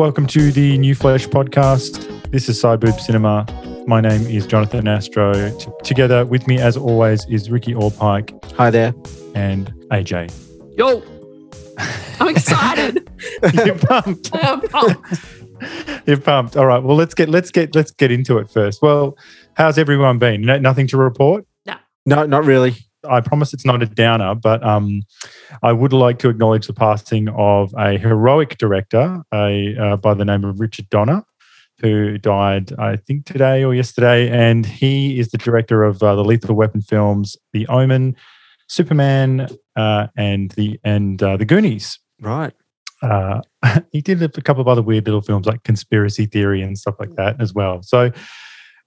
Welcome to the New Flesh podcast. This is Side Cinema. My name is Jonathan Astro. T- together with me, as always, is Ricky Allpike Hi there. and AJ. Yo, I'm excited. You're pumped. I'm pumped. You're pumped. All right. Well, let's get let's get let's get into it first. Well, how's everyone been? No, nothing to report. No. No, not really. I promise it's not a downer, but um, I would like to acknowledge the passing of a heroic director, a uh, by the name of Richard Donner, who died, I think, today or yesterday, and he is the director of uh, the Lethal Weapon films, The Omen, Superman, uh, and the and uh, the Goonies. Right. Uh, he did a couple of other weird little films like Conspiracy Theory and stuff like that as well. So,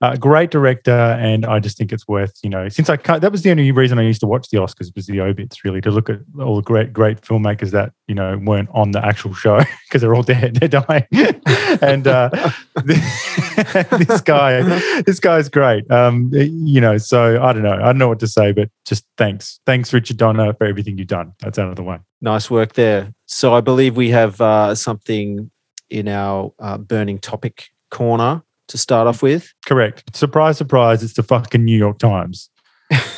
uh, great director, and I just think it's worth you know since I cut that was the only reason I used to watch the Oscars was the obits really to look at all the great great filmmakers that you know weren't on the actual show because they're all dead they're dying. And uh, this guy this guy's great. Um you know so I don't know I don't know what to say but just thanks. Thanks Richard Donner for everything you've done. That's out of the way. Nice work there. So I believe we have uh, something in our uh, burning topic corner to start off with. Correct. Surprise, surprise. It's the fucking New York Times.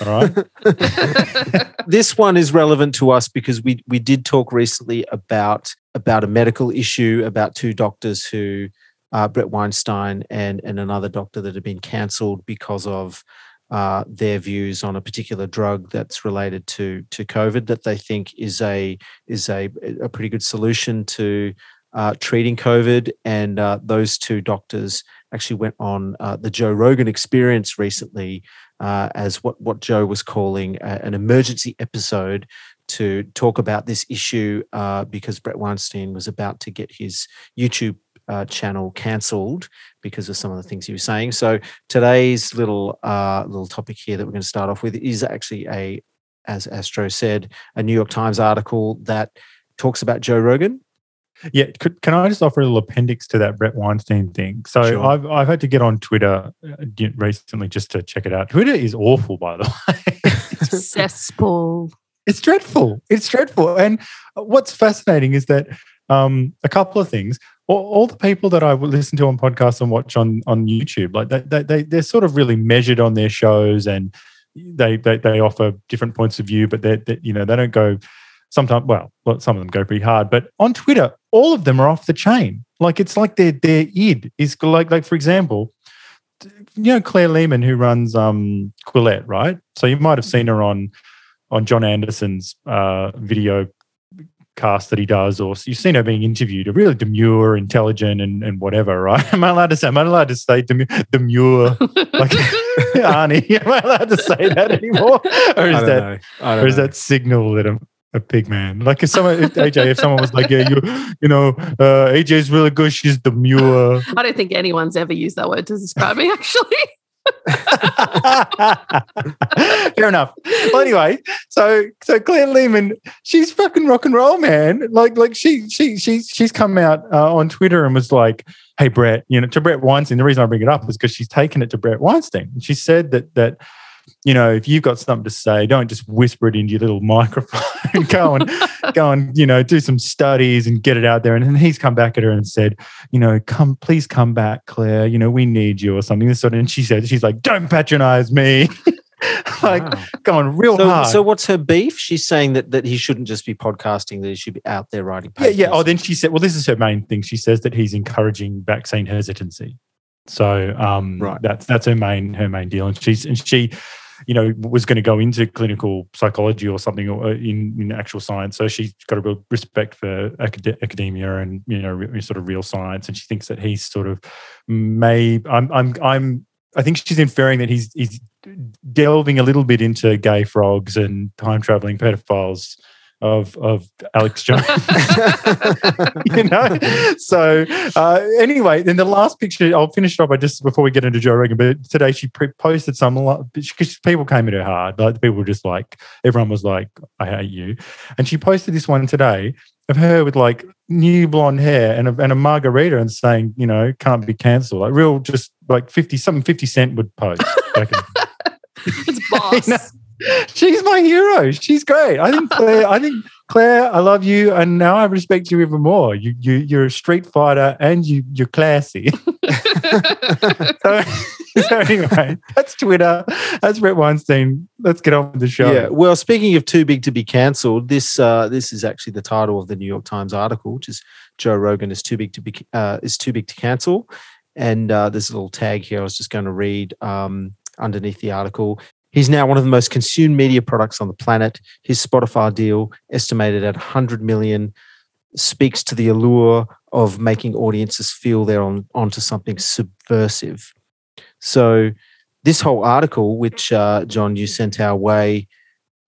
All right. This one is relevant to us because we we did talk recently about about a medical issue about two doctors who uh, Bret Weinstein and and another doctor that had been cancelled because of uh, their views on a particular drug that's related to to COVID that they think is a is a a pretty good solution to uh, treating COVID. And uh, those two doctors actually went on uh, the Joe Rogan Experience recently uh, as what what Joe was calling a, an emergency episode to talk about this issue uh, because Bret Weinstein was about to get his YouTube uh, channel cancelled because of some of the things he was saying. So today's little uh, little topic here that we're going to start off with is actually a, as Astro said, a New York Times article that talks about Joe Rogan. Yeah, could, can I just offer a little appendix to that Bret Weinstein thing? So Sure. I've I've had to get on Twitter uh, recently just to check it out. Twitter is awful, by the way. it's, Cesspool. it's dreadful. It's dreadful. And what's fascinating is that um, a couple of things. All, all the people that I listen to on podcasts and watch on on YouTube, like they, they, they they're sort of really measured on their shows, and they they, they offer different points of view, but they they you know they don't go sometimes well, some of them go pretty hard but on twitter all of them are off the chain. Like it's like their their id is like like for example you know claire lehmann who runs um quillette right? So you might have seen her on on john anderson's uh video cast that he does or you've seen her being interviewed a really demure intelligent and, and whatever right? Am i allowed to say am i allowed to say demure, demure? Like arnie am i allowed to say that anymore? Or is I don't that know. I don't or is know. that signal that I'm a pig man? Like if someone, if AJ, if someone was like, yeah, you, you know, uh, AJ's really good. She's demure. I don't think anyone's ever used that word to describe me, actually. Fair enough. Well, anyway, so so Claire Lehmann, she's fucking rock and roll, man. Like like she she she's she's come out uh, on Twitter and was like, "Hey Bret, you know, to Bret Weinstein." The reason I bring it up is because she's taken it to Bret Weinstein. And she said that that you know, if you've got something to say, don't just whisper it into your little microphone. go and go and you know do some studies and get it out there. And then he's come back at her and said, you know, come please come back, Claire. You know, we need you or something. This sort of, and she said, she's like, don't patronize me. like Wow. going real So, hard. so what's her beef? She's saying that that he shouldn't just be podcasting; that he should be out there writing yeah, yeah. Oh, then she said, well, this is her main thing. She says that he's encouraging vaccine hesitancy. So um, Right. that's that's her main her main deal. And she's and she, you know, was going to go into clinical psychology or something or uh, in, in actual science. So she's got a real respect for acad- academia and you know re- sort of real science. And she thinks that he's sort of may I'm I'm I'm I think she's inferring that he's he's delving a little bit into gay frogs and time traveling pedophiles of of Alex Jones. you know. So uh, anyway, then the last picture, I'll finish it off by just before we get into Joe Rogan. But today she pre- posted some because people came at her hard. Like people were just like everyone was like, "I hate you," and she posted this one today of her with like new blonde hair and a, and a margarita and saying, you know, can't be cancelled. Like real, just like fifty something. Fifty Cent would post. It's boss. know. She's my hero. She's great. I think Claire. I think Claire. I love you, and now I respect you even more. You you you're a street fighter, and you you're classy. so, so anyway, that's Twitter. That's Bret Weinstein. Let's get on with the show. Yeah. Well, speaking of too big to be cancelled, this uh, this is actually the title of the New York Times article, which is Joe Rogan is too big to be uh, is too big to cancel. And uh, there's a little tag here. I was just going to read um, underneath the article. He's now one of the most consumed media products on the planet. His Spotify deal, estimated at 100 million, speaks to the allure of making audiences feel they're on onto something subversive. So, this whole article, which uh, John you sent our way,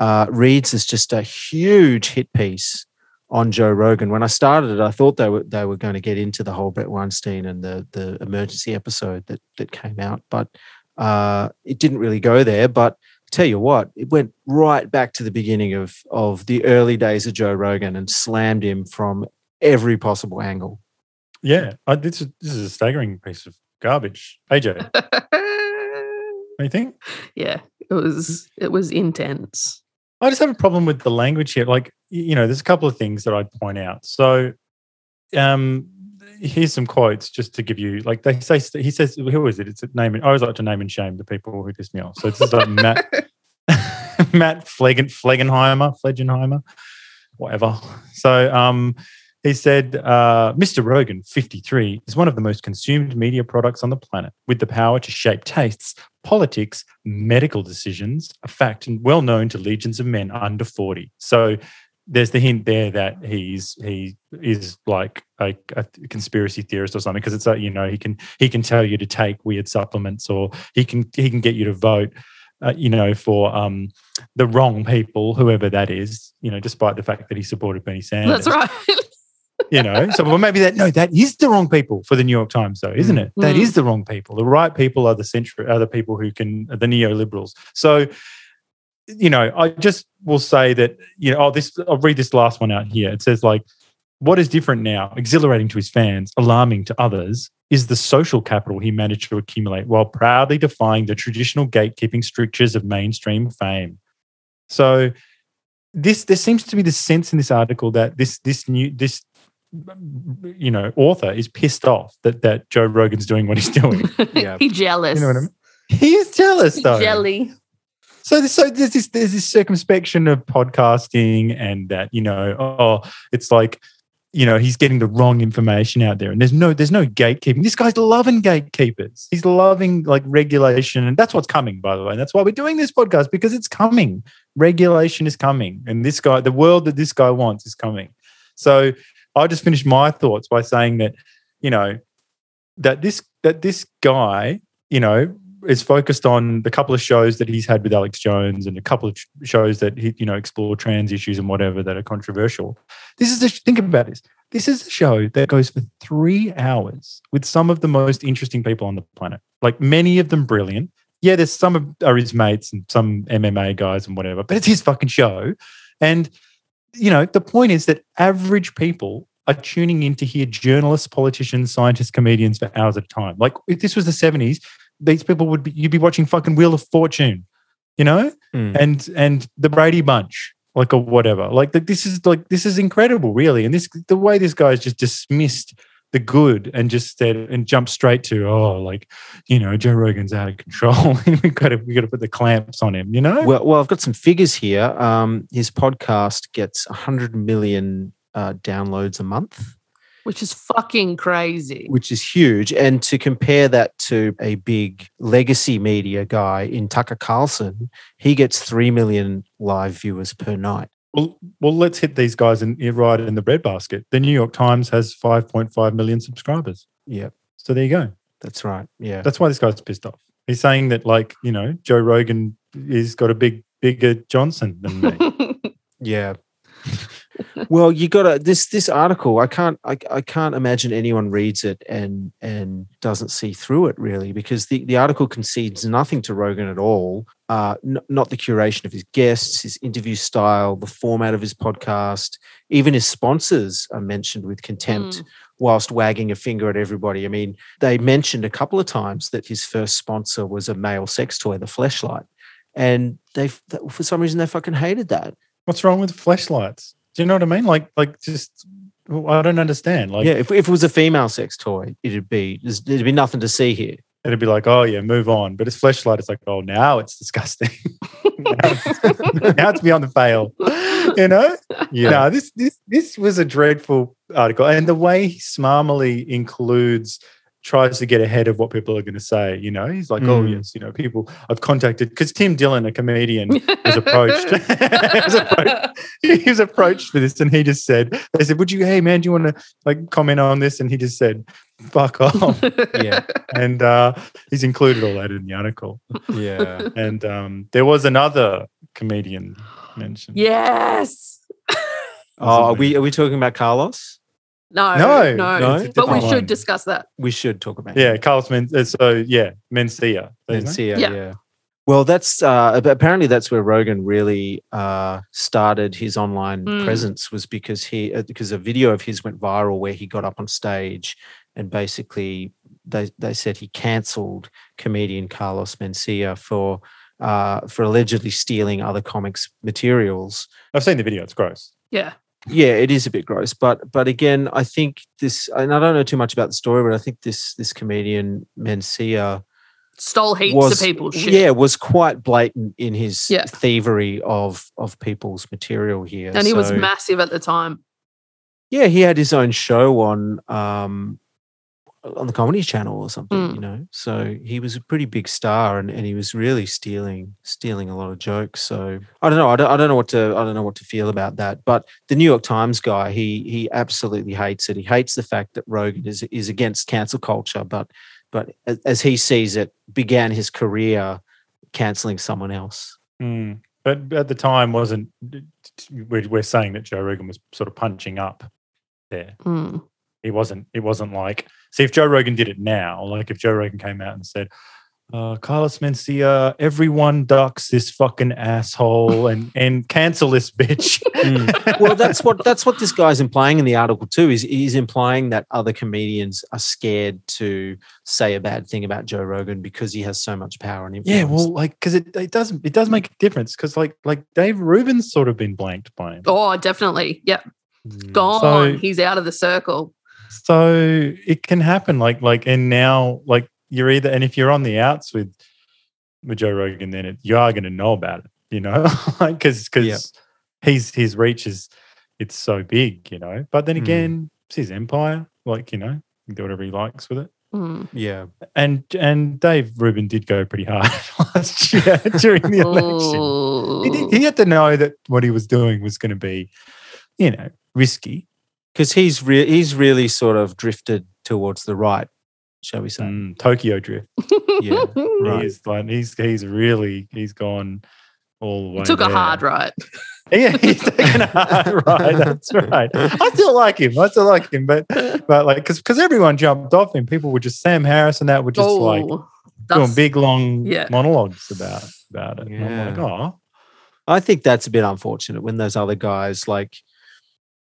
uh, reads as just a huge hit piece on Joe Rogan. When I started it, I thought they were they were going to get into the whole Bret Weinstein and the the emergency episode that that came out, but uh, it didn't really go there. But tell you what, it went right back to the beginning of of the early days of Joe Rogan and slammed him from every possible angle. Yeah, I, this is this is a staggering piece of garbage. AJ, what do you think? yeah, it was it was intense. I just have a problem with the language here. Like, you know, there's a couple of things that I'd point out. So, um, here's some quotes just to give you. Like, they say he says, who is it? It's a name. and- I always like to name and shame the people who piss me off. So this is like Matt Matt Flegen, Flegenheimer, Flegenheimer, whatever. So, um, he said, uh, Mr. Rogan, 53, is one of the most consumed media products on the planet with the power to shape tastes, politics, medical decisions, a fact well known to legions of men under 40. So there's the hint there that he's he is like a, a conspiracy theorist or something because it's like you know he can he can tell you to take weird supplements or he can he can get you to vote uh, you know for um the wrong people whoever that is you know despite the fact that he supported Bernie Sanders That's right. you know so well maybe that no that is the wrong people for the new york times though isn't it That Mm. is the wrong people the right people are the central are the people who can the neoliberals so you know i just will say that you know oh this i'll read this last one out here it says like what is different now exhilarating to his fans alarming to others is the social capital he managed to accumulate while proudly defying the traditional gatekeeping strictures of mainstream fame so this there seems to be the sense in this article that this this new this you know author is pissed off that that Joe Rogan's doing what he's doing. Yeah. he jealous. You know what I mean? He's jealous though. Jelly. So so there's this there's this circumspection of podcasting and that you know oh it's like you know he's getting the wrong information out there and there's no there's no gatekeeping. This guy's loving gatekeepers. He's loving like regulation and that's what's coming by the way. And that's why we're doing this podcast because it's coming. Regulation is coming and this guy the world that this guy wants is coming. So I just finished my thoughts by saying that you know that this that this guy you know is focused on the couple of shows that he's had with Alex Jones and a couple of sh- shows that he, you know, explore trans issues and whatever that are controversial. This is a, think about this. This is a show that goes for three hours with some of the most interesting people on the planet. Like many of them brilliant. Yeah, there's some of are his mates and some MMA guys and whatever, but it's his fucking show. And you know, the point is that average people are tuning in to hear journalists, politicians, scientists, comedians for hours at a time. Like if this was the 70s, these people would be you'd be watching fucking Wheel of Fortune, you know, Mm. and and the Brady Bunch, like or whatever. Like the, this is like this is incredible, really. And this the way this guy's just dismissed the good and just said and jumped straight to oh like you know Joe Rogan's out of control. we got to we got to put the clamps on him, you know. Well, well, I've got some figures here. Um, his podcast gets 100 million uh, downloads a month, Which is fucking crazy. which is huge. And to compare that to a big legacy media guy in Tucker Carlson, he gets 3 million live viewers per night. Well, well, let's hit these guys in, in right in the breadbasket. The New York Times has 5.5 million subscribers. Yeah, So there you go. that's right. Yeah. That's why this guy's pissed off. He's saying that, like, you know, Joe Rogan is got a big, bigger Johnson than me. Yeah. Well, you got to this this article. I can't I, I can't imagine anyone reads it and and doesn't see through it really because the the article concedes nothing to Rogan at all. Uh, n- not the curation of his guests, his interview style, the format of his podcast, even his sponsors are mentioned with contempt. Mm. Whilst wagging a finger at everybody. I mean, they mentioned a couple of times that his first sponsor was a male sex toy, the fleshlight and they for some reason they fucking hated that. What's wrong with flashlights? Do you know what I mean? Like, like just I don't understand. Like, yeah, if, if it was a female sex toy, it'd be there'd be nothing to see here. it'd be like, oh yeah, move on. But it's flashlight. It's like, oh, now it's disgusting. now, it's, now it's beyond the pale. You know? Yeah, No, this this this was a dreadful article, and the way he smarmily includes tries to get ahead of what people are going to say. You know, he's like, "Oh Mm. yes, you know, people I've contacted because Tim Dillon, a comedian, was approached. was approached. He was approached for this, and he just said, "They said, would you? Hey man, do you want to like comment on this?" And he just said, "Fuck off." yeah, and uh, he's included all that in the article. yeah. And um, there was another comedian mentioned. yes. Oh, are we are we talking about Carlos? No, No, no, no, but we should one. discuss that. We should talk about. Yeah, Carlos Men. uh, So yeah, Mencia. And Isn't it? see, Yeah. yeah. Well, that's uh, apparently that's where Rogan really uh, started his online Mm. presence was because he uh, because a video of his went viral where he got up on stage and basically they they said he cancelled comedian Carlos Mencia for uh, for allegedly stealing other comics materials. I've seen the video. It's gross. Yeah. Yeah, it is a bit gross, but but again, I think this and I don't know too much about the story, but I think this this comedian Mencia Stole heaps was of people's shit. yeah was quite blatant in his Yeah. thievery of of people's material here And he was massive at the time. yeah he had his own show on um on the comedy channel or something Mm. you know so he was a pretty big star and, and he was really stealing stealing a lot of jokes so i don't know I don't, I don't know what to i don't know what to feel about that but the new york times guy he he absolutely hates it he hates the fact that rogan is is against cancel culture but but as, as he sees it began his career canceling someone else Mm. But at the time, wasn't we're, we're saying that Joe Rogan was sort of punching up there. Mm. He wasn't. It wasn't like. See, if Joe Rogan did it now, like if Joe Rogan came out and said, uh, "Carlos Mencia, everyone ducks this fucking asshole and and cancel this bitch." well that's what that's what this guy's implying in the article too is he's implying that other comedians are scared to say a bad thing about joe rogan because he has so much power and influence Yeah, well, like because it, it doesn't it does make a difference because like like Dave Rubin's sort of been blanked by him. Oh, definitely. Yep. Mm. Gone. So- He's out of the circle. So it can happen. Like like and now like you're either and if you're on the outs with with Joe Rogan, then it, you are going to know about it. You know, like because because Yeah. he's his reach is it's so big. You know, but then Mm. again, it's his empire. Like you know, he can do whatever he likes with it. Mm. yeah And and Dave Rubin did go pretty hard last year during the election. He, did, he had to know that what he was doing was going to be, you know, risky. Because he's re- he's really sort of drifted towards the right shall we say Mm, Tokyo Drift. Yeah, right. He's like he's he's really he's gone all the way. He took a hard right. Yeah, he's taken a hard ride. That's right. I still like him. I still like him, but but like because because everyone jumped off him. People were just Sam Harris and that were just like Oh, doing big long yeah. monologues about about it. And I'm like, oh, I think that's a bit unfortunate when those other guys like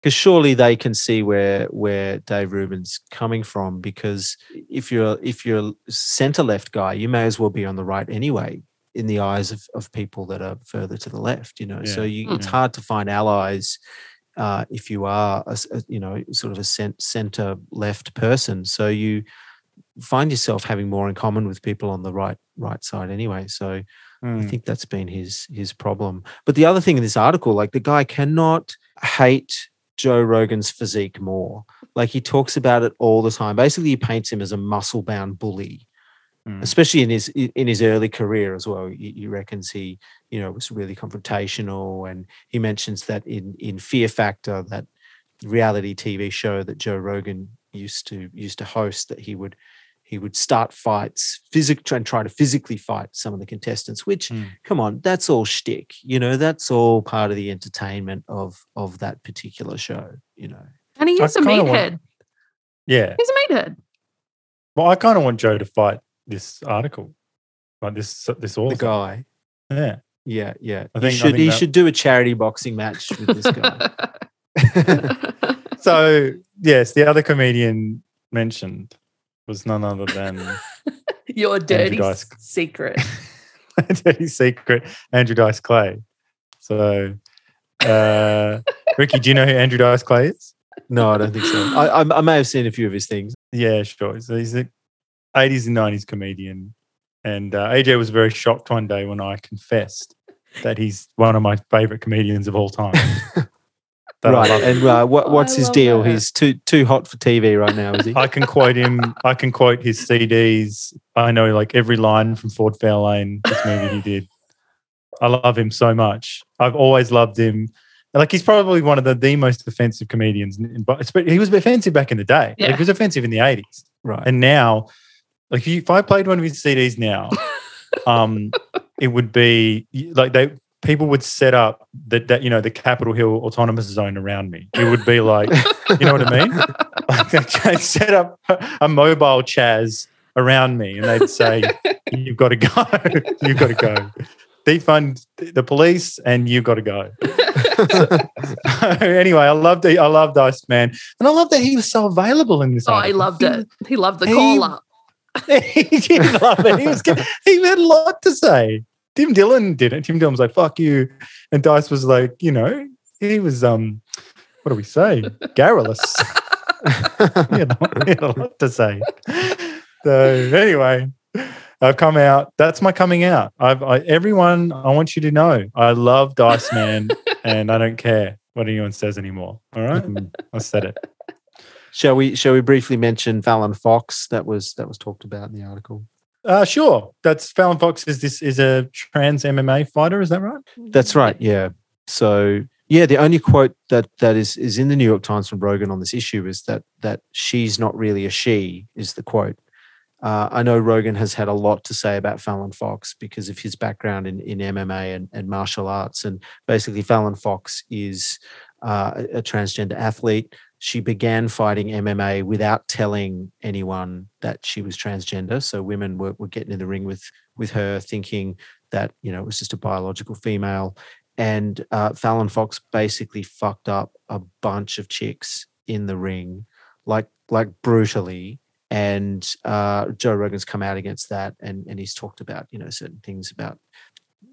because surely they can see where where Dave Rubin's coming from because if you're if you're a center left guy you may as well be on the right anyway in the eyes of, of people that are further to the left you know? So Yeah, you, it's hard to find allies uh, if you are a, a- you know sort of a cent, center left person. So you find yourself having more in common with people on the right right side anyway. So I mm, think that's been his his problem. But the other thing in this article, like the guy cannot hate Joe Rogan's physique more. Like he talks about it all the time. Basically, he paints him as a muscle bound bully, mm. especially in his in his early career as well. He, he reckons he you know was really confrontational, and he mentions that in in Fear Factor, that reality TV show that Joe Rogan used to used to host, that he would he would start fights, physic and try to physically fight some of the contestants, which Mm. come on, that's all shtick. You know, that's all part of the entertainment of of that particular show. You know, And he is a kinda want- meathead. yeah. He's a meathead. Well, I kind of want Joe to fight this article, like this this the guy. Yeah. Yeah, yeah. I he think- I should think he that- should do a charity boxing match with this guy. So yes, the other comedian mentioned was none other than Your dirty Dice. secret. dirty secret, Andrew Dice Clay. So, uh, Ricky, do you know who Andrew Dice Clay is? No, I don't think so. I, I, I may have seen a few of his things. Yeah, sure. So he's a 80s and 90s comedian. And uh, AJ was very shocked one day when I confessed that he's one of my favorite comedians of all time. That I right. love. And uh, what, what's I his deal? that. He's too too hot for TV right now, is he? I can quote him. I can quote his CDs. I know like every line from Ford Fairlane, this movie he did. I love him so much. I've always loved him. Like he's probably one of the, the most offensive comedians. in- But but he was offensive back in the day. Like, Yeah. he was offensive in the eighties, right. and now, like if, you, if I played one of his CDs now, um, it would be like they people would set up that that you know the Capitol Hill autonomous zone around me. It would be like you know what I mean? Like they'd set up a mobile Chaz around me and they'd say, You've got to go. You've got to go. Defund the police and you've got to go. anyway, I loved. I loved Dice Man. And I love that he was so available in this. Oh, he article. loved it. He loved the He- call up. he did love it. He was he had a lot to say. Tim Dillon did it. Tim Dillon was like, fuck you. And Dice was like, you know, he was um what do we say? Garrulous. he, had, he had a lot to say. So anyway, I've come out. That's my coming out. I've I, everyone. I want you to know I love Dice Man, and I don't care what anyone says anymore. All right, I said it. Shall we shall we briefly mention Fallon Fox? That was that was talked about in the article. Uh, sure. That's Fallon Fox. Is this is a trans MMA fighter? Is that right? That's right. Yeah. So yeah, the only quote that that is is in the New York Times from Rogan on this issue is that that she's not really a she is the quote. Uh, I know Rogan has had a lot to say about Fallon Fox because of his background in, in MMA and, and martial arts. And basically, Fallon Fox is uh, a a transgender athlete. She began fighting MMA without telling anyone that she was transgender. So women were, were getting in the ring with with her, thinking that you know it was just a biological female. And uh, Fallon Fox basically fucked up a bunch of chicks in the ring, like like brutally. And uh, Joe Rogan's come out against that, and and he's talked about you know certain things about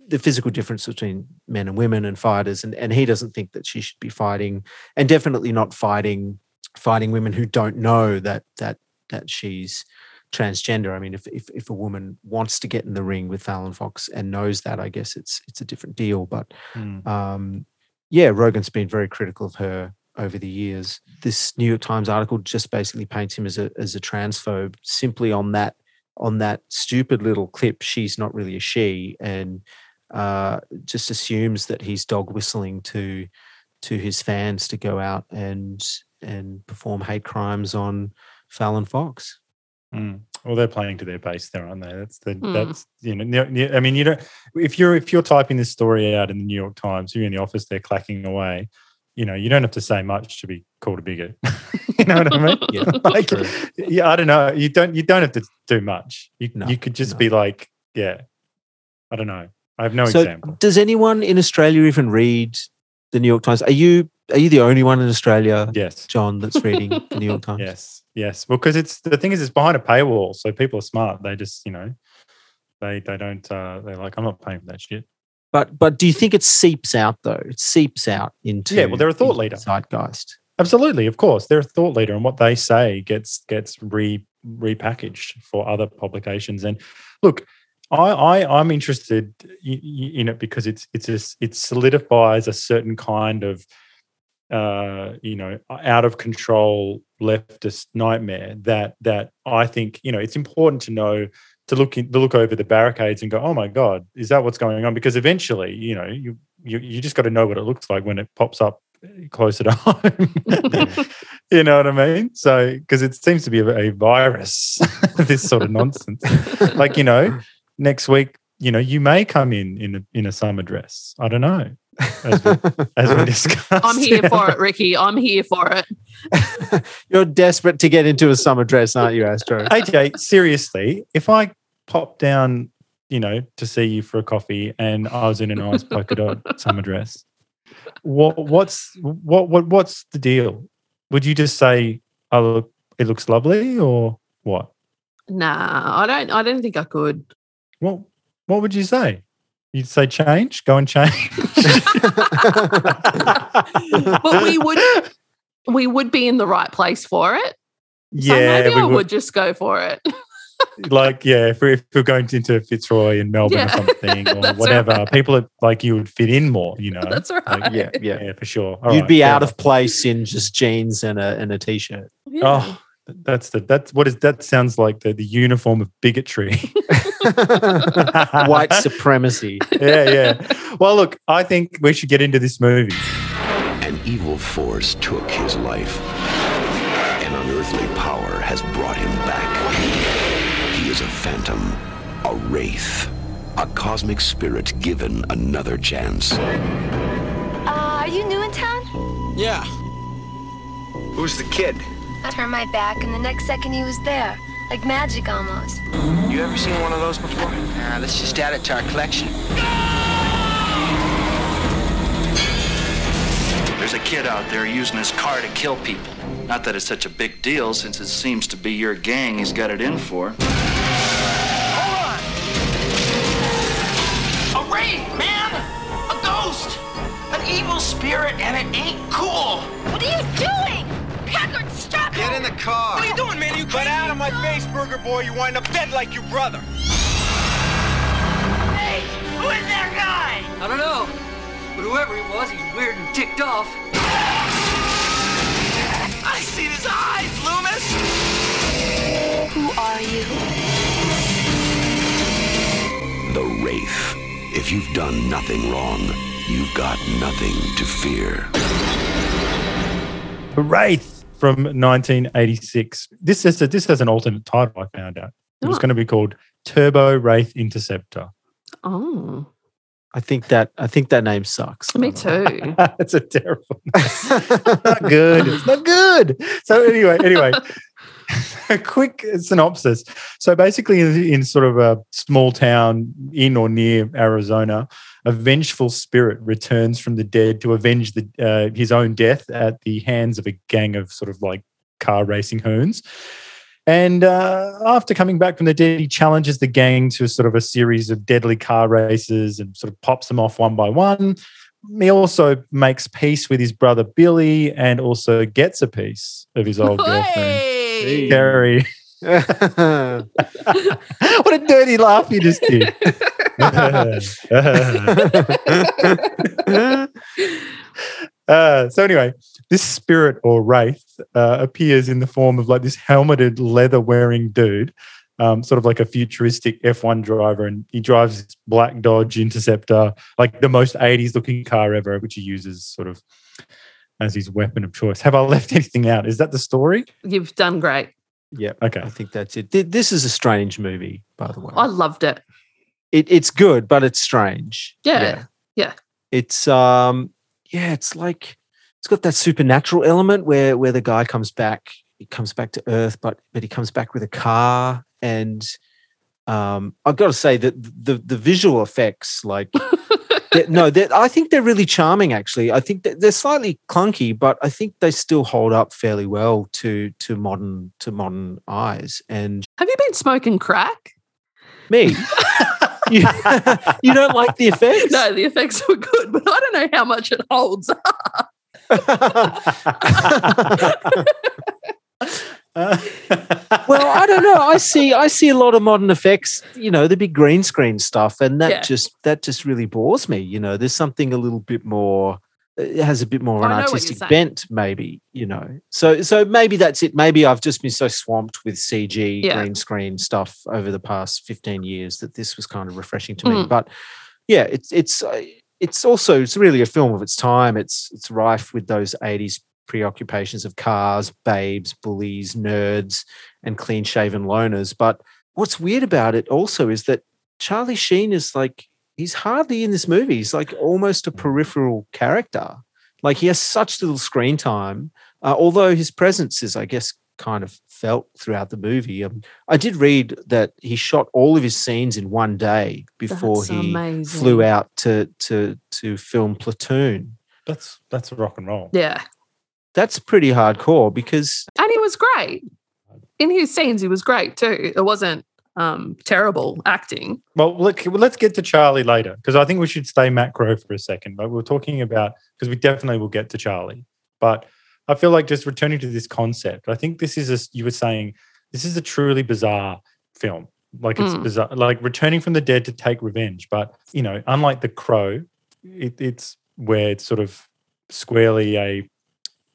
the physical difference between men and women and fighters, and and he doesn't think that she should be fighting, and definitely not fighting fighting women who don't know that that that she's transgender. I mean, if, if if a woman wants to get in the ring with Fallon Fox and knows that, I guess it's it's a different deal. But um, yeah, Rogan's been very critical of her over the years. This New York Times article just basically paints him as a as a transphobe simply on that on that stupid little clip. She's not really a she, and uh, just assumes that he's dog whistling to to his fans to go out and and perform hate crimes on Fallon Fox. Mm. Well, they're playing to their base there, aren't they? That's the Mm. that's you know. ne- ne- I mean, you don't if you're if you're typing this story out in the New York Times, you're in the office, they're clacking away. You know, you don't have to say much to be called a bigot. you know what I mean? Yeah, like, true. yeah, I don't know. You don't you don't have to do much. You No, you could just no. be like, yeah, I don't know. I have no so, example. does anyone in Australia even read the New York Times? Are you are you the only one in Australia, Yes. John, that's reading the New York Times? Yes, yes. Well, because it's the thing is, it's behind a paywall, so people are smart. They just, you know, they they don't. uh They're like, I'm not paying for that shit. But but do you think it seeps out though? It seeps out into Yeah, well, they're a thought leader. zeitgeist. Absolutely, of course, they're a thought leader, and what they say gets gets re repackaged for other publications. And look, I, I I'm interested in it because it's it's a, it solidifies a certain kind of uh, you know out of control leftist nightmare that that I think you know it's important to know to look in, to look over the barricades and go oh my god is that what's going on because eventually you know you you, you just got to know what it looks like when it pops up closer to home you know what I mean so because it seems to be a, a virus this sort of nonsense like you know next week you know you may come in in a, in a summer dress I don't know as we, as we discussed I'm here you for it, Ricky. I'm here for it. You're desperate to get into a summer dress, aren't you, Astro? AJ, seriously, if I popped down, you know, to see you for a coffee and I was in a nice polka dot summer dress, what what's what what what's the deal? Would you just say, "Oh, look, it looks lovely," or what? Nah, I don't. I don't think I could. Well, what would you say? You'd say change, go and change. But we would we would be in the right place for it. So yeah, maybe we I would. would just go for it. like yeah, if we're, if we're going into Fitzroy in Melbourne Yeah, or something or whatever, right. people are like you would fit in more. You know, That's right. Like, yeah, yeah. yeah, for sure. All You'd right, be out enough. of place in just jeans and a and a t-shirt. Yeah. Oh, that's the that's what is that sounds like the the uniform of bigotry. White supremacy. yeah, yeah. Well, look, I think we should get into this movie. An evil force took his life. Phantom, a wraith, a cosmic spirit given another chance. Uh, are you new in town? Yeah. Who's the kid? I turned my back, and the next second he was there. Like magic almost. You ever seen one of those before? Nah, let's just add it to our collection. There's a kid out there using his car to kill people. Not that it's such a big deal since it seems to be your gang he's got it in for. A wraith, man! A ghost! An evil spirit, and it ain't cool! What are you doing? Packard, stop Get in the car. What are you doing, man? You Get out of my face, Burger Boy. You wind up dead like your brother. Hey, who is that guy? I don't know. But whoever he was, he's weird and ticked off. I see his eyes, Loomis! Who are you? The Wraith. If you've done nothing wrong, you've got nothing to fear. The Wraith from 1986. This is a, this has an alternate title. I found out it was ah. Oh. going to be called Turbo Wraith Interceptor. Oh, I think that I think that name sucks. me too. It's a terrible. Name. It's not good. It's not good. So anyway, anyway, a quick synopsis. So basically, in, sort of a small town in or near Arizona, a vengeful spirit returns from the dead to avenge the, uh, his own death at the hands of a gang of sort of like car racing hoons. And uh, after coming back from the dead, he challenges the gang to sort of a series of deadly car races and sort of pops them off one by one. He also makes peace with his brother Billy and also gets a piece of his old girlfriend, Hey! Keri. what a dirty laugh you just did. Uh, so anyway, this spirit or wraith uh, appears in the form of like this helmeted, leather-wearing dude, um, sort of like a futuristic F1 driver, and he drives this black Dodge Interceptor, like the most '80s-looking car ever, which he uses sort of as his weapon of choice. Have I left anything out? Is that the story? You've done great. yeah, Okay. I think that's it. This is a strange movie, by the way. I loved it. it, it's good, but it's strange. Yeah. Yeah. It's um yeah, it's like it's got that supernatural element where where the guy comes back, he comes back to Earth, but but he comes back with a car. And um I've got to say that the the visual effects, like they're- no, they're, I think they're really charming. Actually, I think they're slightly clunky, but I think they still hold up fairly well to to modern to modern eyes. And Have you been smoking crack? me, you, you don't like the effects? No, the effects were good, but I don't know how much it holds. well, I don't know. I see I see a lot of modern effects, you know, the big green screen stuff, and that Yeah. just that just really bores me. You know, there's something a little bit more it has a bit more of an I know what you're artistic bent, maybe, you know. So so maybe that's it. Maybe I've just been so swamped with CG Yeah. green screen stuff over the past 15 years that this was kind of refreshing to me. Mm. But yeah, it's it's uh, it's also it's really a film of its time. It's it's rife with those 80s preoccupations of cars, babes, bullies, nerds, and clean shaven loners. But what's weird about it also is that Charlie Sheen is like, he's hardly in this movie. He's like almost a peripheral character. Like he has such little screen time, uh, although his presence is, I guess, kind of felt throughout the movie. Um, I did read that he shot all of his scenes in one day before That's he amazing. flew out to to to film Platoon. that's that's rock and roll. Yeah. That's pretty hardcore because And he was great. In his scenes, he was great too. It wasn't um, terrible acting. Well, look, let's get to Charlie later because I think we should stay macro for a second. but we're talking about because we definitely will get to Charlie, but I feel like just returning to this concept. I think this is a you were saying this is a truly bizarre film. Like it's Mm. bizarre, like returning from the dead to take revenge. But you know, unlike The Crow, it, it's where it's sort of squarely a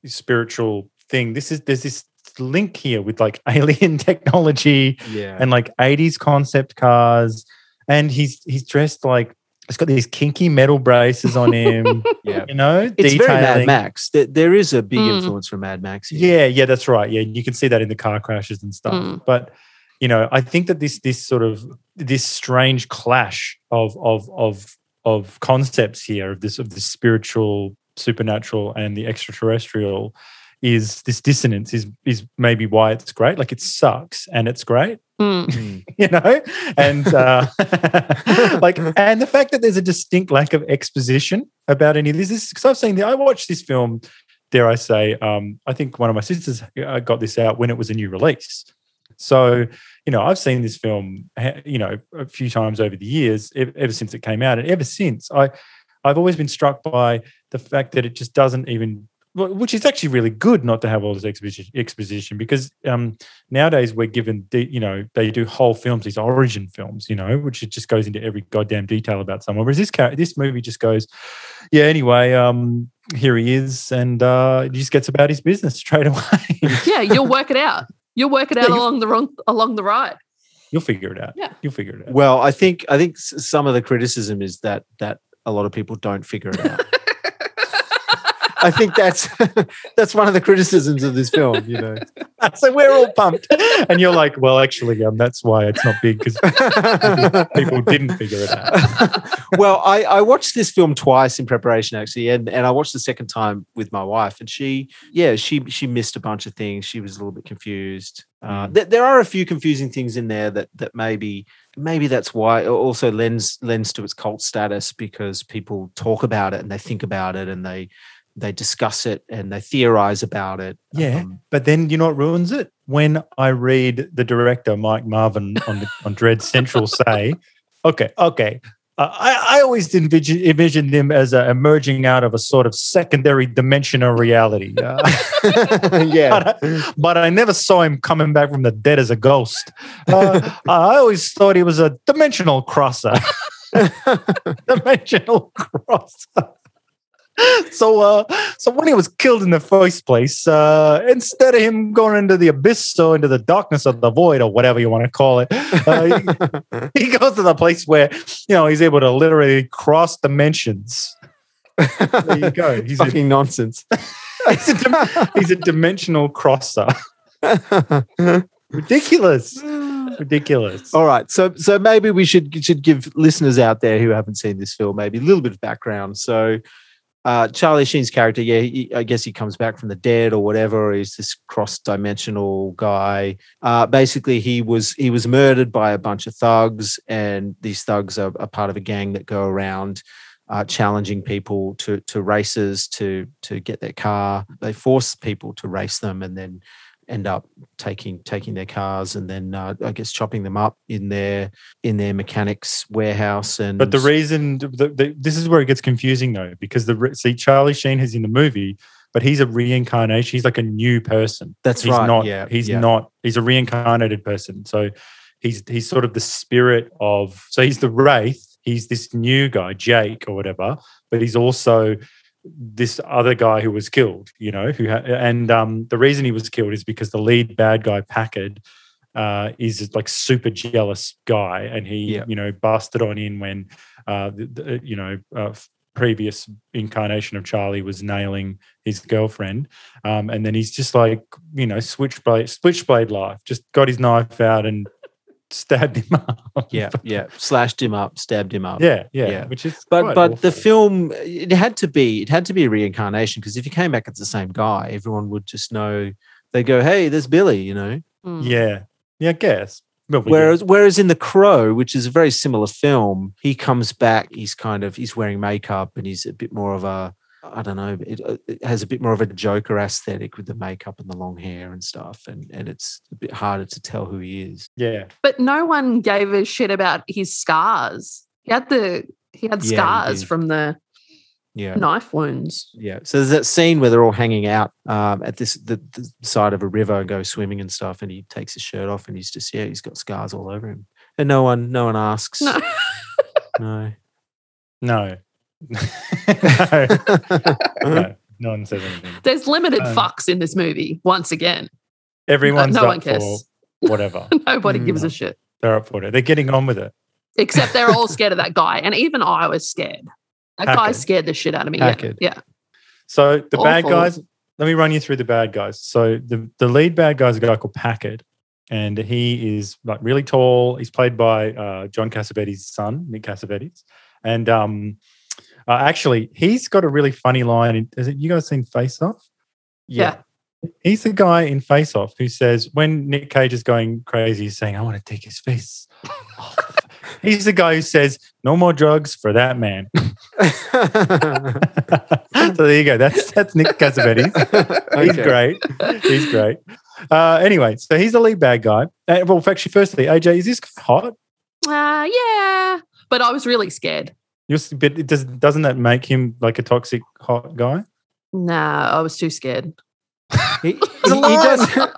spiritual thing. This is there's this link here with like alien technology Yeah. and like 80s concept cars and he's he's dressed like he's got these kinky metal braces on him yeah. you know It's very Mad. Max. There, there is a big Mm. influence from Mad Max. Here. yeah yeah that's right yeah you can see that in the car crashes and stuff Mm. but you know i think that this this sort of this strange clash of of of of concepts here of this of the spiritual supernatural and the extraterrestrial is this dissonance is is maybe why it's great. Like it sucks and it's great. Mm. You know? And uh like and the fact that there's a distinct lack of exposition about any of this is because i've seen the i watched this film dare i say um i think one of my sisters uh, got this out when it was a new release. So you know i've seen this film you know a few times over the years ever since it came out. And ever since i i've always been struck by the fact that it just doesn't even which is actually really good not to have all this exposition exposition because um nowadays we're given de- you know they do whole films these origin films you know which it just goes into every goddamn detail about someone whereas this char- this movie just goes yeah anyway um here he is and uh he just gets about his business straight away Yeah, you'll work it out. You'll work it out Yeah, along the wrong along the right. you'll figure it out Yeah. you'll figure it out Well, I think I think some of the criticism is that that a lot of people don't figure it out. I think that's that's one of the criticisms of this film. You know, so we're all pumped and you're like well actually um that's why it's not big because people didn't figure it out well, I, I watched this film twice in preparation actually, and, and I watched the second time with my wife, and she, yeah, she she missed a bunch of things. She was a little bit confused. Uh, th- there are a few confusing things in there that that maybe maybe that's why it also lends lends to its cult status because people talk about it and they think about it and they they discuss it and they theorize about it. Yeah, Um, but then you know what ruins it? When I read the director Mike Marvin on the, on Dread Central say, "Okay, okay, uh, I I always envision envisioned him as uh, emerging out of a sort of secondary dimensional reality, uh, yeah. but, I, but I never saw him coming back from the dead as a ghost. Uh, I always thought he was a dimensional crosser, dimensional crosser." so uh so when he was killed in the first place uh instead of him going into the abyss or into the darkness of the void or whatever you want to call it uh, he, he goes to the place where you know he's able to literally cross dimensions. There you go. He's a, nonsense. he's, a dim- he's a dimensional crosser. Ridiculous. Ridiculous. All right, so so maybe we should should give listeners out there who haven't seen this film maybe a little bit of background. So, uh, Charlie Sheen's character, yeah, he, I guess he comes back from the dead or whatever. He's this cross dimensional guy. Uh, basically, he was he was murdered by a bunch of thugs, and these thugs are, are part of a gang that go around. Uh, challenging people to to races to to get their car. They force people to race them, and then end up taking taking their cars and then uh, I guess chopping them up in their in their mechanics warehouse and But the reason the, the, this is where it gets confusing though, because the see Charlie Sheen is in the movie, but he's a reincarnation. He's like a new person. That's he's right, Not, yeah, he's yeah. not. He's a reincarnated person. So he's he's sort of the spirit of. So he's the wraith. He's this new guy, Jake or whatever. But he's also this other guy who was killed. You know, who ha- and um, the reason he was killed is because the lead bad guy Packard uh, is like super jealous guy, and he Yeah. you know busted on in when uh, the, the, you know uh, previous incarnation of Charlie was nailing his girlfriend, um, and then he's just like you know switchblade switchblade life, just got his knife out and stabbed him up. yeah yeah slashed him up stabbed him up yeah, yeah, Yeah. which is but quite but the film it had to be it had to be a reincarnation because if you came back as the same guy everyone would just know they go hey there's Billy you know Mm. yeah, yeah, I guess. Well, we Whereas, whereas in The Crow, which is a very similar film, he comes back. He's kind of he's wearing makeup and he's a bit more of a I don't know. It, uh, it has a bit more of a Joker aesthetic with the makeup and the long hair and stuff, and and it's a bit harder to tell who he is. Yeah. But no one gave a shit about his scars. He had the he had Yeah, he scars from the Yeah, knife wounds. yeah. So there's that scene where they're all hanging out um, at this the, the side of a river and go swimming and stuff, and he takes his shirt off and he's just yeah, he's got scars all over him, and no one no one asks. No. no. No. No. no. No one says anything. There's limited Um, fucks in this movie, once again. Everyone's no up one cares. for whatever. Nobody gives a shit. They're up for it. They're getting on with it. Except they're all scared of that guy. And even I was scared. That guy scared the shit out of me. Yeah. Yeah. So the bad guys, let me run you through the bad guys. So the, the lead bad guy is a guy called Packard, and he is like really tall. He's played by uh, John Cassavetes' son, Nick Cassavetes. And um, uh, actually, he's got a really funny line. In, is it you guys seen Face Off? Yeah. He's the guy in Face Off who says, when Nick Cage is going crazy, he's saying, I want to take his face. off." he's the guy who says, No more drugs for that man. so there you go. That's that's Nick Cassavetes. He's Okay. great. He's great. Uh, anyway, so he's the lead bad guy. Uh, well, actually, firstly, AJ, is this hot? Uh, yeah. But I was really scared. You're, s- but it does, doesn't that make him like a toxic hot guy? Nah, I was too scared. He, There's a he- he line. does-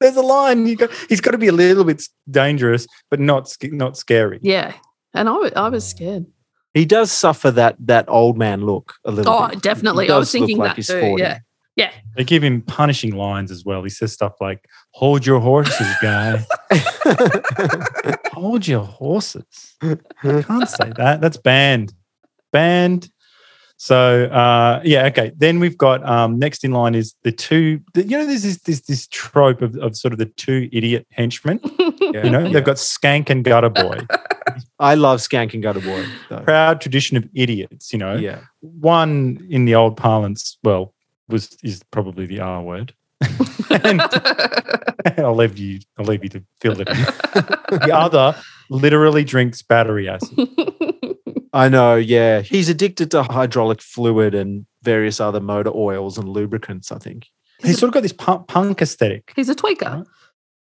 There's a line. You go, he's got to be a little bit dangerous, but not not scary. Yeah. And I I was mm. scared. he does suffer that that old man look a little. Oh, bit. Definitely. I was thinking like that too. 40. Yeah. Yeah. They give him punishing lines as well. He says stuff like, "Hold your horses, guy. Hold your horses." You can't say that. That's banned. Banned. So uh, yeah, okay. Then we've got um, next in line is the two. The, you know, there's this this this trope of, of sort of the two idiot henchmen. Yeah, You know, yeah. they've got Skank and Gutter Boy. I love Skank and Gutter Boy. Though. Proud tradition of idiots. You know, Yeah. one in the old parlance, well, was is probably the R word. and I'll leave you. I'll leave you to fill it in. the other literally drinks battery acid. I know. Yeah. He's addicted to hydraulic fluid and various other motor oils and lubricants. I think. He's sort of got this punk, punk aesthetic. He's a tweaker.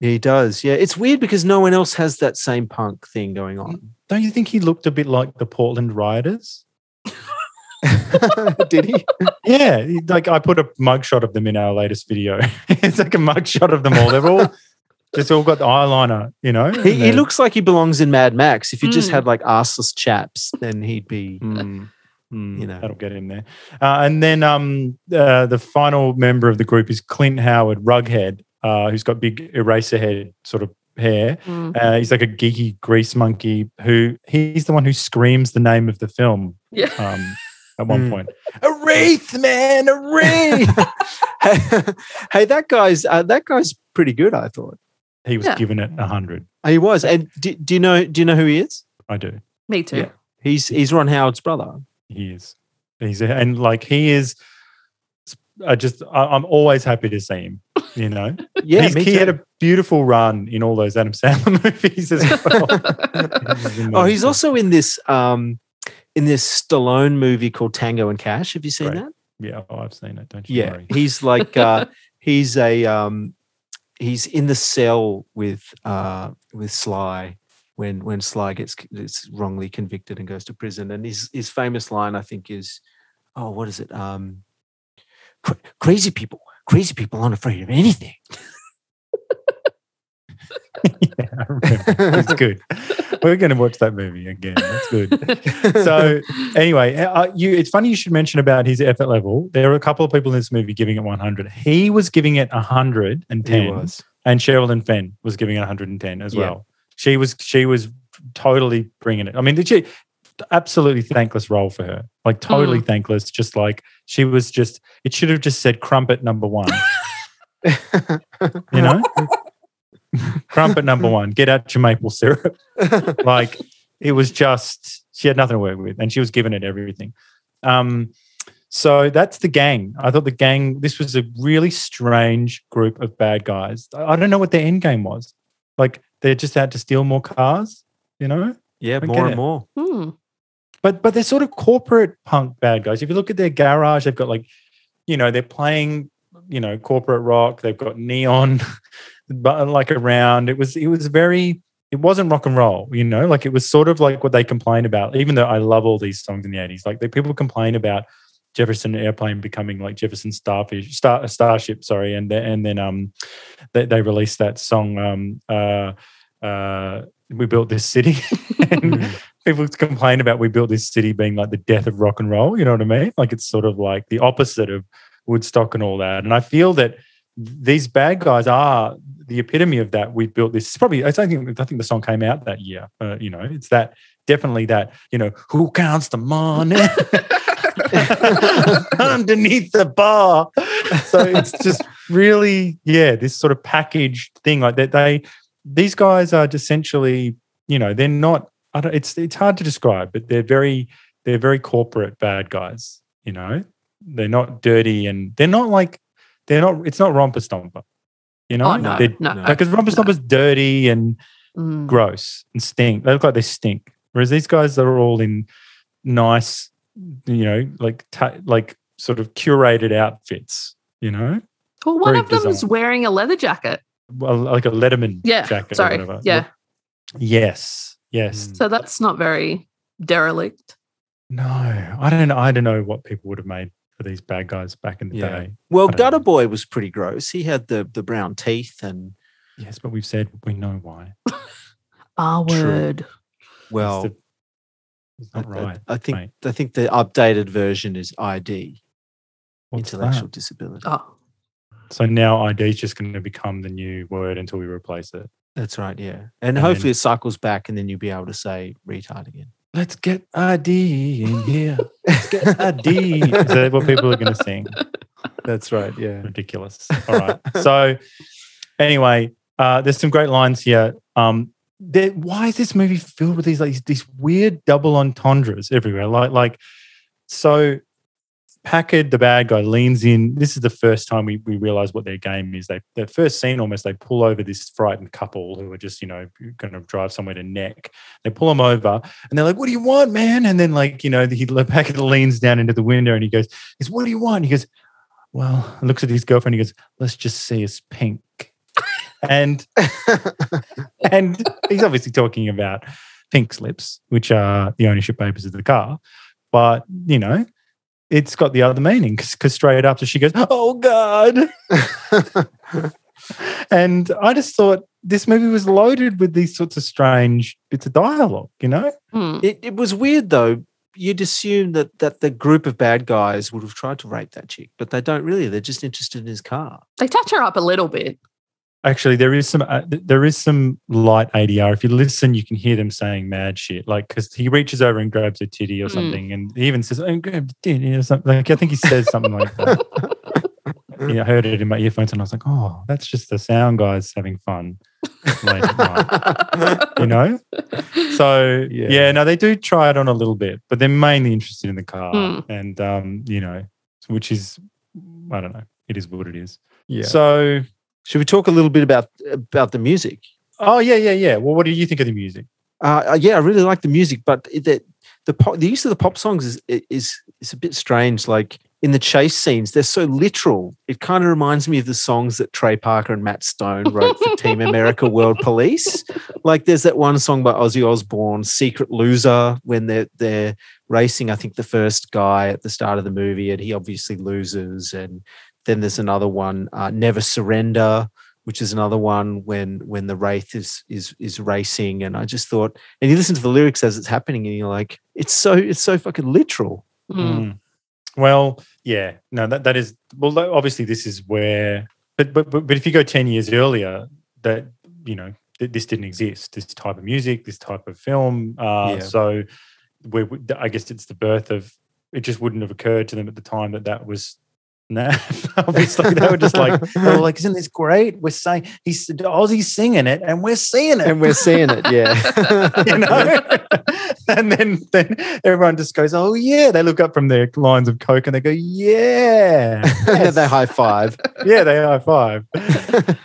He does. Yeah. It's weird because no one else has that same punk thing going on. Don't you think he looked a bit like the Portland rioters? Did he? Yeah, like I put a mugshot of them in our latest video. it's like a mugshot of them all. They're all just all got the eyeliner, you know. He, he looks like he belongs in Mad Max. If you just Mm. had like arseless chaps, then he'd be. Mm, mm, You know. that'll get him there. Uh, and then um, uh, the final member of the group is Clint Howard, Rughead, uh, who's got big Eraserhead sort of hair. Mm. Uh, he's like a geeky grease monkey who he's the one who screams the name of the film Yeah. um, at one Mm. point. A wraith, man, a wraith. hey, that guy's uh, that guy's pretty good. I thought he was Yeah. given it a hundred. he was. And do, do you know? Do you know who he is? I do. Me too. Yeah. He's he's Ron Howard's brother. He is. He's and like he is. I just I, I'm always happy to see him. You know, Yeah, He's- me he too. had a beautiful run in all those Adam Sandler movies as well. oh, he's also in this um in this Stallone movie called Tango and Cash. Have you seen that? yeah. Oh, I've seen it. Don't you Yeah, worry. he's like uh he's a um he's in the cell with uh with Sly when when Sly gets gets wrongly convicted and goes to prison. And his his famous line I think is, oh, what is it? Um, "Cra- crazy people, crazy people aren't afraid of anything. yeah, I remember. It's good. We're going to watch that movie again. That's good. So anyway, uh, you. It's funny you should mention about his effort level. There are a couple of people in this movie giving it 100. He was giving it 110. he was. and Sherilyn Fenn was giving it 110 as Yeah. well. She was she was totally bringing it. I mean, did she absolutely thankless role for her, like totally Mm. thankless. Just like she was just. It should have just said crumpet number one. you know, crumpet number one. Get out your maple syrup. like it was just she had nothing to work with, and she was giving it everything. Um, so that's the gang. I thought the gang. This was a really strange group of bad guys. I I don't know what their end game was. Like they're just out to steal more cars. You know, Yeah, more and it. more. Hmm. but but they're sort of corporate punk bad guys. If you look at their garage, they've got like, you know, they're playing, you know, corporate rock. They've got neon, but like around. It was it was very. It wasn't rock and roll, you know, like it was sort of like what they complain about. Even though I love all these songs in the eighties, like the people complain about Jefferson Airplane becoming like Jefferson Starfish, Star, Starship, sorry, and then, and then um, they, they released that song. Um, uh, uh, we built this city, and people complain about we built this city being like the death of rock and roll. You know what I mean? Like it's sort of like the opposite of Woodstock and all that. And I feel that these bad guys are the epitome of that. We built this. It's probably I think I think the song came out that year. Uh, you know, it's that definitely that. You know, who counts the money? underneath the bar. So it's just really, yeah, this sort of packaged thing like that. They, these guys are essentially, you know, they're not. I don't. It's it's hard to describe, but they're very they're very corporate bad guys. You know, they're not dirty and they're not like they're not. It's not romper stomper. You know, Oh, no, They're- no. because romper stomper's dirty and Mm. gross and stink. They look like they stink. Whereas these guys are all in nice, you know, like ta- like sort of curated outfits. You know, Well, one Very of them's wearing a leather jacket. well, like a Letterman Yeah. jacket. sorry. Or whatever. Yeah. Yes. Yes. Mm. So that's not very derelict. No, I don't know. I don't know what people would have made for these bad guys back in the Yeah. day. Well, Gutter know. Boy was pretty gross. He had the the brown teeth and Yes, but we've said we know why. R ah, True. word. well, it's, the- it's I, not I- right. I think mate. I think the updated version is ID, What's intellectual that? disability. Oh, So now ID is just going to become the new word until we replace it. That's right, yeah. And And, hopefully then- it cycles back, and then you'll be able to say retard again. Let's get ID in here. Let's get ID. Is that what people are going to sing? That's right, yeah. Ridiculous. All right. So, anyway, uh, there's some great lines here. Um, there, why is this movie filled with these like these weird double entendres everywhere? Like, like, so Packard, the bad guy, leans in. This is the first time we, we realize what their game is. They the first scene almost they pull over this frightened couple who are just you know going to drive somewhere to neck. They pull them over and they're like, "What do you want, man?" And then like you know he Packard leans down into the window and he goes, "Is what do you want?" He goes, "Well," looks at his girlfriend. He goes, "Let's just say it's pink." and and he's obviously talking about pink slips, which are the ownership papers of the car. But you know, it's got the other meaning because straight after she goes, "Oh God," and I just thought this movie was loaded with these sorts of strange bits of dialogue. You know, Hmm. It, it was weird though. You'd assume that that the group of bad guys would have tried to rape that chick, but they don't really. They're just interested in his car. They touch her up a little bit. Actually, there is some uh, there is some light ADR. If you listen, you can hear them saying mad shit. Like because he reaches over and grabs a titty or Mm. something, and he even says, "Oh, grab the titty" or something. Like I think he says something like that. yeah, I heard it in my earphones, and I was like, "Oh, that's just the sound guys having fun." late at night, you know. So Yeah. yeah. no, they do try it on a little bit, but they're mainly interested in the car, Mm. and um, you know, which is I don't know. It is what it is. Yeah. So, Should we talk a little bit about about the music? oh yeah, yeah, yeah. Well, what do you think of the music? Uh, uh, yeah, I really like the music, but the the pop, the use of the pop songs is is is a bit strange. Like in the chase scenes, they're so literal. It kind of reminds me of the songs that Trey Parker and Matt Stone wrote for Team America World Police. Like there's that one song by Ozzy Osbourne, "Secret Loser," when they're they're racing. I think the first guy at the start of the movie, and he obviously loses. And then there's another one, uh, "Never Surrender." which is another one when when the wraith is is is racing and i just thought and you listen to the lyrics as it's happening and you're like it's so it's so fucking literal. Mm. Well, yeah, no, that that is well. Obviously, this is where, but but but, but if you go ten years earlier, that you know th- this didn't exist. This type of music, this type of film. Uh, Yeah. So, we, we- I guess it's the birth of. It just wouldn't have occurred to them at the time that that was. Nah, obviously they were just like they were like, "Isn't this great? We're saying he's Ozzy's singing it, and we're seeing it." and we're seeing it yeah. You know? And then then everyone just goes oh yeah. They look up from their lines of coke and they go yeah. And they high five yeah they high five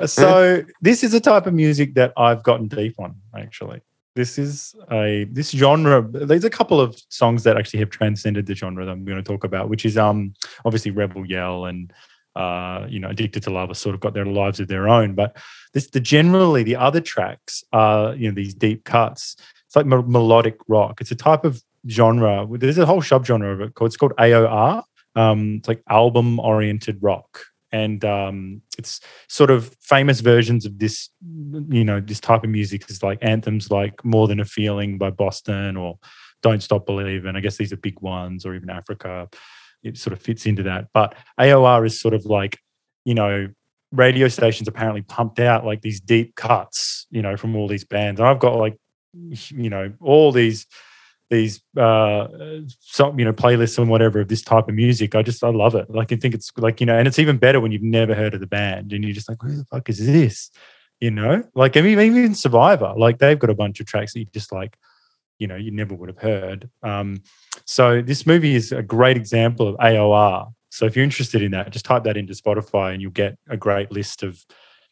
so this is a type of music that i've gotten deep on actually This is a this genre. There's a couple of songs that actually have transcended the genre that I'm going to talk about, which is um obviously Rebel Yell and uh you know Addicted to Love have sort of got their lives of their own. But this the generally the other tracks are you know these deep cuts. It's like mel- melodic rock. It's a type of genre. There's a whole subgenre of it called it's called AOR. Um, it's like album oriented rock and um, it's sort of famous versions of this you know this type of music is like anthems like more than a feeling by boston or don't stop believing. I guess these are big ones or even africa. It sort of fits into that. But aor is sort of like you know radio stations apparently pumped out like these deep cuts you know from all these bands. And i've got like you know all these these uh you know playlists and whatever of this type of music i just i love it. Like i think it's like you know and it's even better when you've never heard of the band and you're just like who the fuck is this? You know? Like I mean, even survivor like they've got a bunch of tracks that you just like you know you never would have heard. Um so this movie is a great example of aor so if you're interested in that just type that into spotify and you'll get a great list of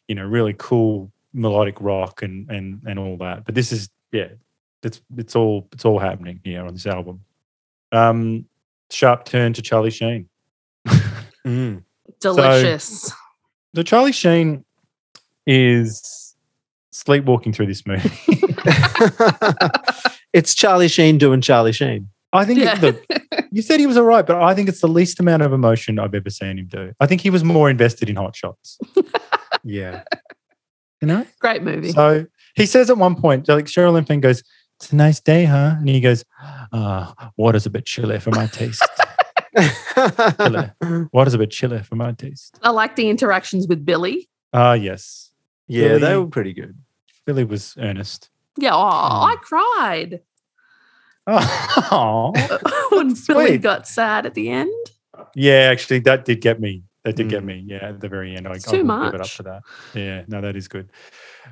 you know really cool melodic rock and and and all that. But this is yeah it's it's all it's all happening here on this album. Um, sharp turn to Charlie Sheen. Mm. Delicious. So Charlie Sheen is sleepwalking through this movie. it's Charlie Sheen doing Charlie Sheen. I think Yeah. it, look, you said he was all right, but I think it's the least amount of emotion I've ever seen him do. I think he was more invested in Hot Shots. Yeah. You know? Great movie. So he says at one point, like Sherilyn Fenn goes, It's a nice day, huh? And he goes, uh, water's a bit chilly for my taste. chilly. Water's a bit chilly for my taste. I like the interactions with Billy. Ah, yes. yeah, they were pretty good. Billy was earnest. Yeah, oh, I cried Oh, when Billy sweet. got sad at the end. yeah. Actually, that did get me. That did get Mm. me. Yeah, at the very end, I, It's I too will give it up for that. Yeah, no, that is good.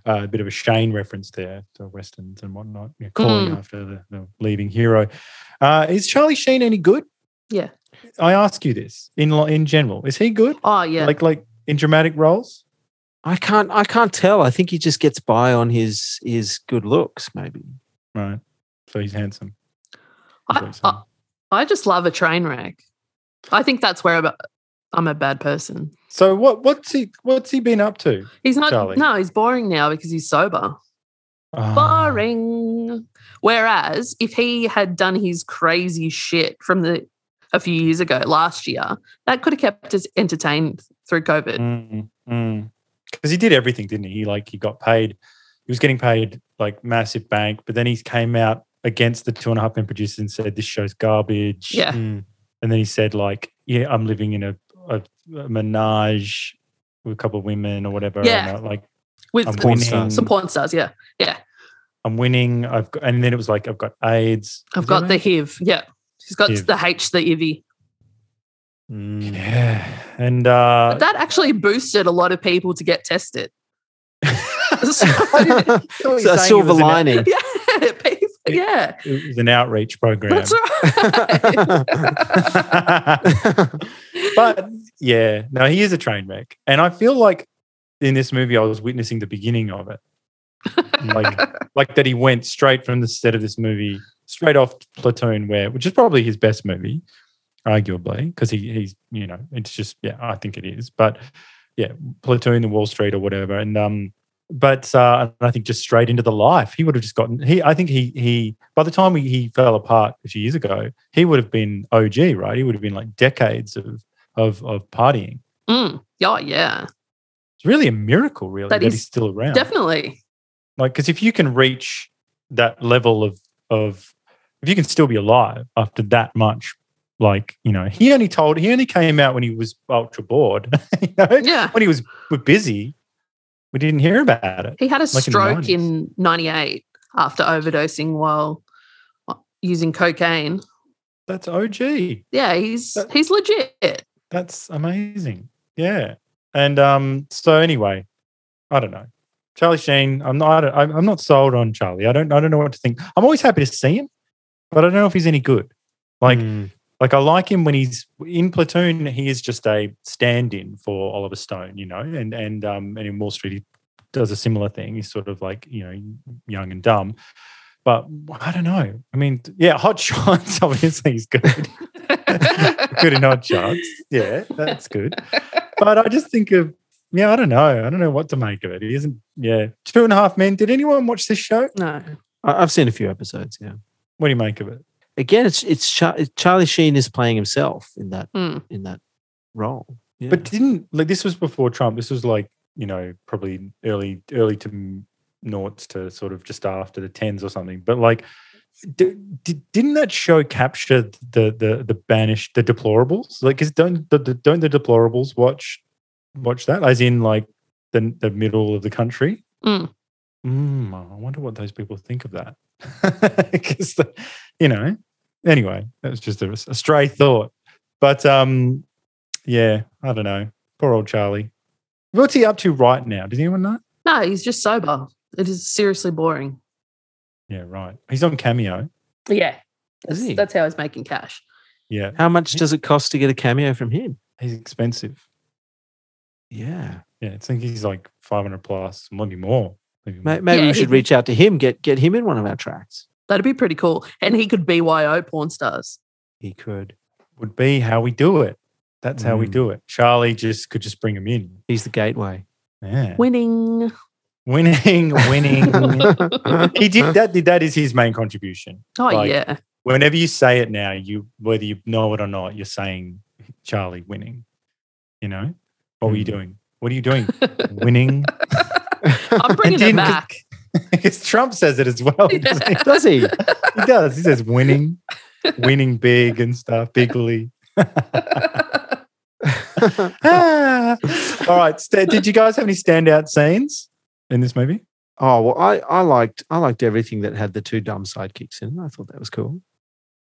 Uh, a bit of a Shane reference there to westerns and whatnot. Yeah, calling Mm. after the, the leading hero. Uh, is Charlie Sheen any good? Yeah. I ask you this in lo- in general. Is he good? Oh yeah. Like like in dramatic roles? I can't I can't tell. I think he just gets by on his his good looks, maybe. Right. So he's handsome. I. I, I just love a train wreck. I think that's where I'm a bad person. So what what's he what's he been up to? He's not. Charlie. No, he's boring now because he's sober. Ah. Boring. Whereas if he had done his crazy shit from the a few years ago, last year, that could have kept us entertained through COVID. Mm, Because he did everything, didn't he? He like he got paid. He was getting paid like massive bank, but then he came out against the two and a half men producers and said this show's garbage. Yeah. Mm. And then he said like, yeah, I'm living in a, a, a menage with a couple of women or whatever. Yeah. And, uh, like With I'm porn stars. some porn stars, yeah, yeah. I'm winning. I've got, and then it was like I've got AIDS. I've Is got the it? HIV. Yeah, she's got HIV. the H, the IVY. Mm. Yeah. And uh But that actually boosted a lot of people to get tested. So- So a silver it was an- lining. yeah, yeah, it was an outreach program. that's right. but yeah, no, he is a train wreck. And I feel like in this movie, I was witnessing the beginning of it. Like, like that he went straight from the set of this movie, straight off Platoon, where which is probably his best movie, arguably, because he, he's, you know, it's just, yeah, I think it is. But yeah, Platoon and Wall Street or whatever. And um, but uh, I think just straight into the life. He would have just gotten he I think he he by the time he, he fell apart a few years ago, he would have been OG, right? He would have been like decades of of of partying. Mm, yeah, yeah, It's really a miracle, really, That that, he's still around. definitely. Like, because if you can reach that level of of if you can still be alive after that much, like you know, he only told he only came out when he was ultra bored. you know? Yeah. when he was busy, we didn't hear about it. He had a Like stroke 90s. in '98 after overdosing while uh, using cocaine. That's OG. Yeah, he's That- he's legit. That's amazing. Yeah. And um, so anyway, I don't know. Charlie Sheen, I'm not I don't, I'm I'm not sold on Charlie. I don't I don't know what to think. I'm always happy to see him, but I don't know if he's any good. Like Mm. Like I like him when he's in Platoon, he is just a stand-in for Oliver Stone, you know, and and um and in Wall Street he does a similar thing. He's sort of like, you know, young and dumb. but I don't know. I mean, yeah, Hot Shots obviously is good. good in Hot Shots. Yeah, that's good. But I just think of yeah, I don't know. I don't know what to make of it. He isn't. Yeah, Two and a Half Men. Did anyone watch this show? No. I- I've seen a few episodes. Yeah. What do you make of it? Again, it's it's Char- Charlie Sheen is playing himself in that Hmm. in that role. Yeah. But didn't like this was before Trump. This was like you know probably early early to noughts to sort of just after the tens or something. But like, d- d- didn't that show capture the the the banished the deplorables? Like, is don't the, the don't the deplorables watch watch that? As in like the the middle of the country. Mm. Mm, I wonder what those people think of that. Because you know, anyway, that was just a, a stray thought. But um, yeah, I don't know. Poor old Charlie. What's he up to right now? Does anyone know? No, he's just sober. It is seriously boring. Yeah, right. He's on Cameo. Yeah. Is That's, he? that's how he's making cash. Yeah, How much does it cost to get a cameo from him? he's expensive. Yeah. Yeah, I think he's like five hundred plus, maybe more. Maybe May- more. Maybe Yeah, we should reach out to him, get get him in one of our tracks. That'd be pretty cool. And he could BYO porn stars. He could. Would be how we do it. That's how we Mm. do it. Charlie just could just bring him in. He's the gateway. Yeah, Winning. winning, winning. he did that. That is his main contribution. Oh, Like, yeah. whenever you say it now, you whether you know it or not, you're saying Charlie winning. You know, what were you Hmm. doing? What are you doing? winning. I'm bringing it didn't- back. Because Trump says it as well. doesn't he? Does he? he does. He says winning, winning big and stuff, bigly. Ah. All right. sta- Did you guys have any standout scenes in this movie? Oh well, I, I liked I liked everything that had the two dumb sidekicks in. it. I thought that was cool.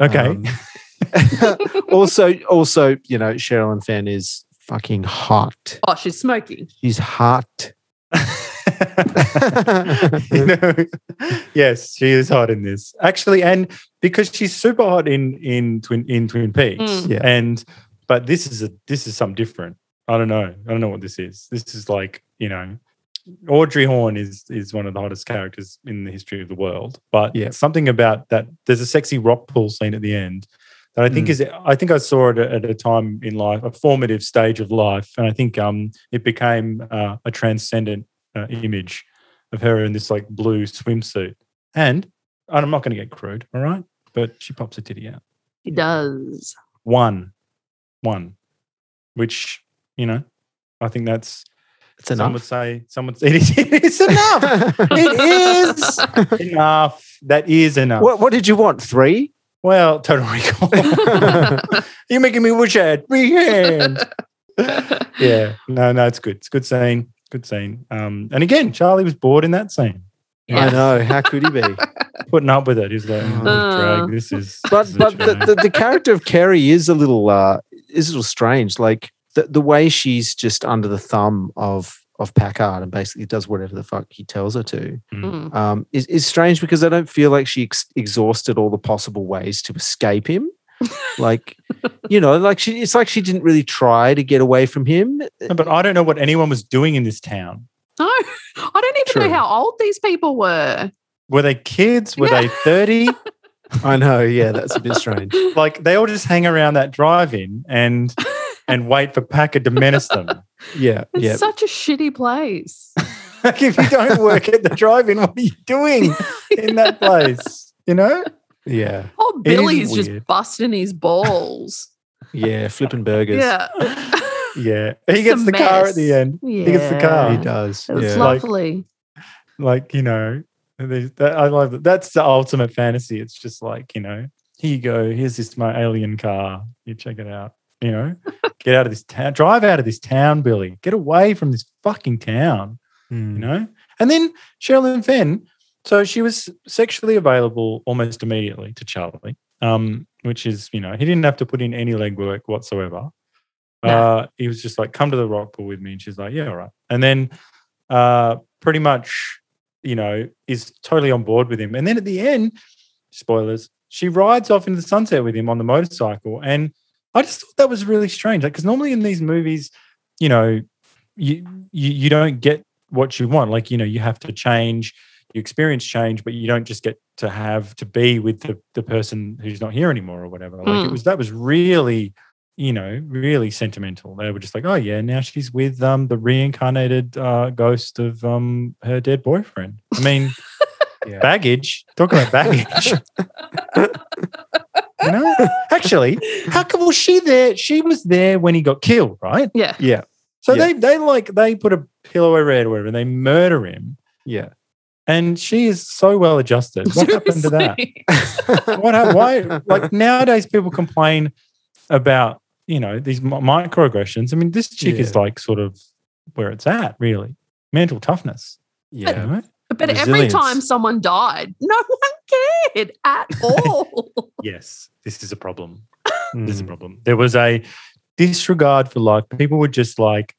Okay. Um, also, also, you know, Sherilyn Fenn is fucking hot. oh, she's smoking. She's hot. you know, yes, she is hot in this actually, and because she's super hot in in Twin in Twin Peaks, Mm. Yeah. and but this is a this is something different. I don't know. I don't know what this is. This is like you know, Audrey Horne is is one of the hottest characters in the history of the world, but Yeah. something about that. There's a sexy rock pool scene at the end that I think Mm. is. I think I saw it at a time in life, a formative stage of life, and I think um it became uh, a transcendent uh, image of her in this like blue swimsuit. And I'm not going to get crude, all right? But she pops a titty out. He does. One, one, which you know, I think that's It's some enough. would say. Some would say it is, it is enough. it is enough. That is enough. what what did you want? Three? Well, Total Recall. You're making me wish I had three hands. yeah, no, no, it's good. It's a good scene. Good scene. Um, and again, Charlie was bored in that scene. I know. How could he be? Putting up with it. He's like, oh, Uh. drag. This is. but this is but the, the, the character of Keri is a little uh is a little strange. Like the, the way she's just under the thumb of of Packard and basically does whatever the fuck he tells her to Mm. um, is, is strange because I don't feel like she ex- exhausted all the possible ways to escape him. like, you know, like she it's like she didn't really try to get away from him. No, but I don't know what anyone was doing in this town. No, I don't even True. know how old these people were. Were they kids? Were they 30? I know, yeah, that's a bit strange. like they all just hang around that drive-in and and wait for Packard to menace them. Yeah, It's yeah. such a shitty place. like if you don't work at the drive-in, what are you doing in that place? You know? Yeah, Oh, Billy's just weird. busting his balls. yeah, flipping burgers. yeah. Yeah. He It's gets a the car at the end. He gets the car. he does. It's Yeah. lovely. like you know there's- that, i love that that's the ultimate fantasy it's just like you know here you go here's this my alien car you check it out you know get out of this town drive out of this town billy get away from this fucking town Mm. you know and then sherilyn fenn so she was sexually available almost immediately to charlie um which is you know he didn't have to put in any legwork whatsoever. No. uh he was just like come to the rock pool with me and she's like yeah all right. And then uh pretty much you know is totally on board with him. And then at the end spoilers she rides off into the sunset with him on the motorcycle and i just thought that was really strange. Because normally in these movies you know you, you you don't get what you want. Like you know you have to change you experience change, but you don't just get to have to be with the, the person who's not here anymore or whatever. Like it Mm. was that was really, you know, really sentimental. They were just like, oh yeah, now she's with um the reincarnated uh, ghost of um her dead boyfriend. I mean, Yeah. baggage. Talk about baggage. you know, actually, how come was she there? She was there when he got killed, right? Yeah. Yeah. So Yeah. they they like they put a pillow over head or whatever, and they murder him. Yeah. And she is so well adjusted. What happened to that? What hap- why like nowadays people complain about, you know, these microaggressions. I mean, this chick is like sort of where it's at, really. Mental toughness. You Yeah. know? But every time someone died, no one cared at all. Yes, this is a problem. Hmm. This is a problem. There was a disregard for life. People were just like,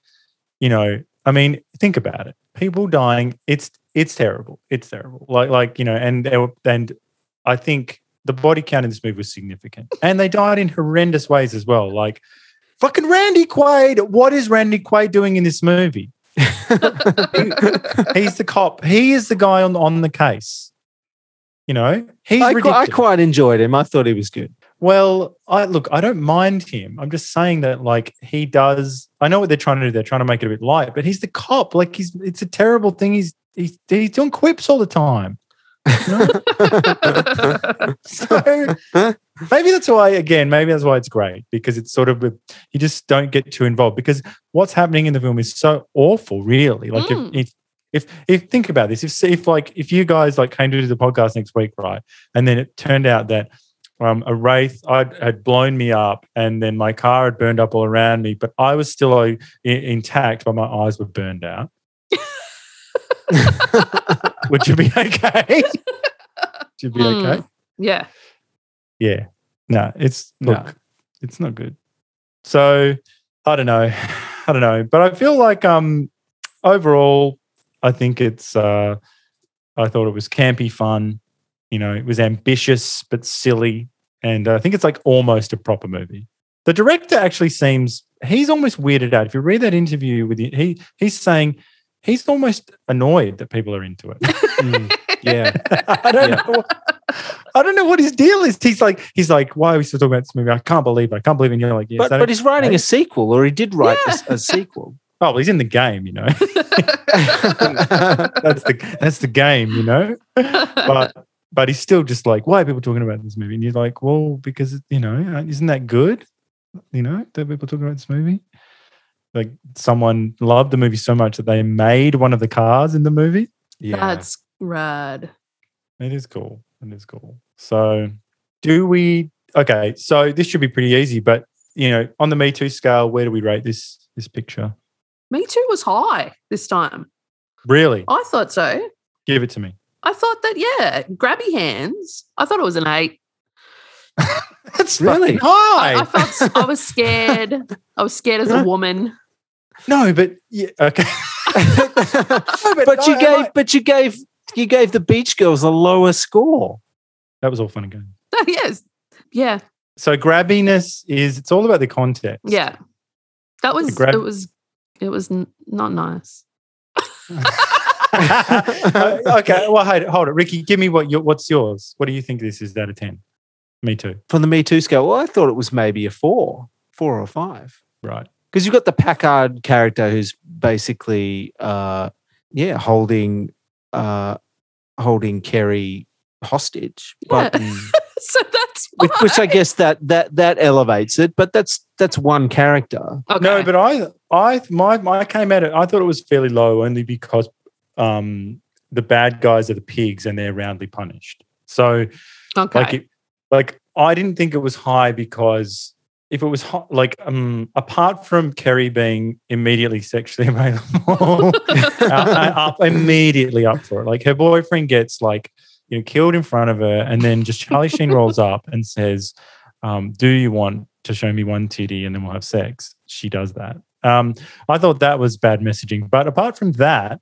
you know, I mean, think about it. People dying, it's it's terrible. It's terrible. Like like you know, and they were, and I think the body count in this movie was significant, and they died in horrendous ways as well. Like fucking Randy Quaid. What is Randy Quaid doing in this movie? He's the cop. He is the guy on on the case. You know, he's I, I quite enjoyed him. I thought he was good. Well, I look, I don't mind him. I'm just saying that like he does I know what they're trying to do. They're trying to make it a bit light, but he's the cop. Like he's it's a terrible thing. He's he's he's doing quips all the time. You know? so maybe that's why again, maybe that's why it's great because it's sort of you just don't get too involved because what's happening in the film is so awful, really. Like Mm. if, if if if think about this, if if like if you guys like came to do the podcast next week, right, and then it turned out that um, a wraith I'd, had blown me up, and then my car had burned up all around me, but I was still uh, intact, but my eyes were burned out. Would you be okay? Would you be Hmm. okay? yeah. Yeah. No, it's No. look, it's not good. So I don't know. I don't know. But I feel like um overall, I think it's uh I thought it was campy fun. You know, it was ambitious but silly. And I think it's like almost a proper movie. The director actually seems he's almost weirded out. If you read that interview with the, he he's saying he's almost annoyed that people are into it. Mm. Yeah. I don't Yeah. know. I don't know what his deal is. He's like, he's like, why are we still talking about this movie? I can't believe it. I can't believe it. And you're like, yes, but, but he's writing a sequel, or he did write a Yeah. a, sequel. oh, well, he's in the game, you know. that's the that's the game, you know. But but he's still just like, why are people talking about this movie? And you're like, well, because you know, isn't that good? You know, that people talking about this movie. Like someone loved the movie so much that they made one of the cars in the movie. Yeah. That's rad. It is cool. It is cool. So, do we? Okay, so this should be pretty easy, but you know, on the Me Too scale, where do we rate this this picture? Me too was high this time. Really, I thought so. give it to me. I thought that, yeah, grabby hands. I thought it was an eight. That's Really? high. I, I felt I was scared. I was scared as a woman. No, but yeah, okay. but but you I- I gave, but you gave, you gave the Beach Girls a lower score. that was all fun and games. yes. Yeah. So grabbiness is it's all about the context. Yeah. That was grab- it was it was n- not nice. Uh, okay, well, hold it, hold it, Ricky. Give me what your, what's yours. What do you think this is out of ten? Me too. From the Me Too scale, well, I thought it was maybe a four, four or five. Right. Because you've got the Packard character who's basically, uh, yeah, holding, uh, holding Keri hostage, but so that's which, which I guess that that that elevates it. But that's that's one character. Okay. No, but I, I, my, my, I came at it. I thought it was fairly low only because um, the bad guys are the pigs and they're roundly punished. So, okay. like, it, like I didn't think it was high because if it was hot, like, um, apart from Keri being immediately sexually available, up immediately up for it. Like her boyfriend gets like you know killed in front of her, and then just Charlie Sheen rolls up and says, um, "Do you want to show me one titty and then we'll have sex?" She does that. Um, I thought that was bad messaging, but apart from that.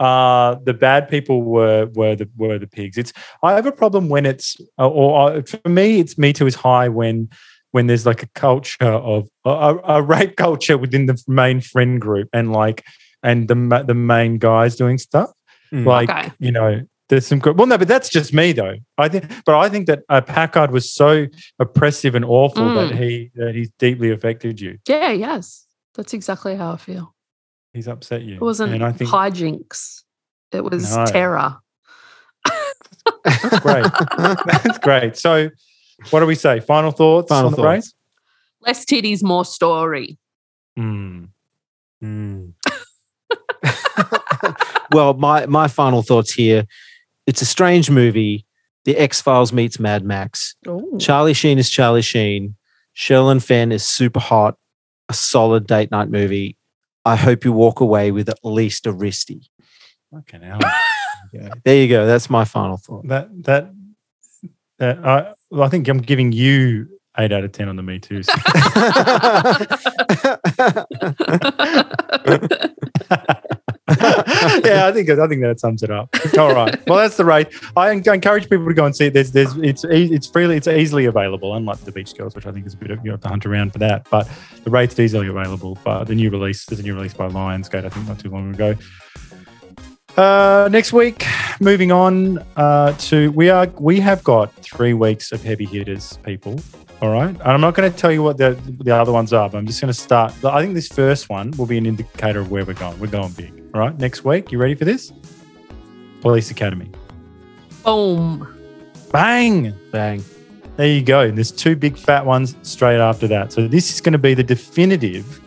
Uh, the bad people were were the were the pigs. It's I have a problem when it's or, or for me it's me too is high when when there's like a culture of a, a- a rape culture within the main friend group and like and the ma- the main guys doing stuff Mm. like Okay. you know There's some good. Well, no, but that's just me though. I think, but I think that uh, Packard was so oppressive and awful Mm. that he that he's deeply affected you. Yeah, yes. That's exactly how I feel. He's upset you. It wasn't and I think hijinks. It was No. terror. that's great. that's great. So, what do we say? Final thoughts. Final on the thoughts. Less titties, more story. break? Hmm. Mm. well, my my final thoughts here. It's a strange movie. The X Files meets Mad Max. Oh. Charlie Sheen is Charlie Sheen. Sherilyn Fenn is super hot. A solid date night movie. I hope you walk away with at least a wristy. Fucking hell. Yeah. There you go. That's my final thought. that that that I well, I think I'm giving you eight out of ten on the Me Too. yeah, I think I think that sums it up. All right. Well, that's the rate. I encourage people to go and see it. There's, there's, it's, it's freely, it's easily available. Unlike the Beach Girls, which I think is a bit of you have to hunt around for that. But the rate's easily available. But the new release, there's a new release by Lionsgate. I think not too long ago. Uh, next week, moving on uh, to we are we have got three weeks of heavy hitters, people. All right, and I'm not going to tell you what the the other ones are, but I'm just going to start. I think this first one will be an indicator of where we're going. We're going big. All right, next week, you ready for this? Police Academy. Boom. Bang! Bang. There you go. And there's two big fat ones straight after that. So this is going to be the definitive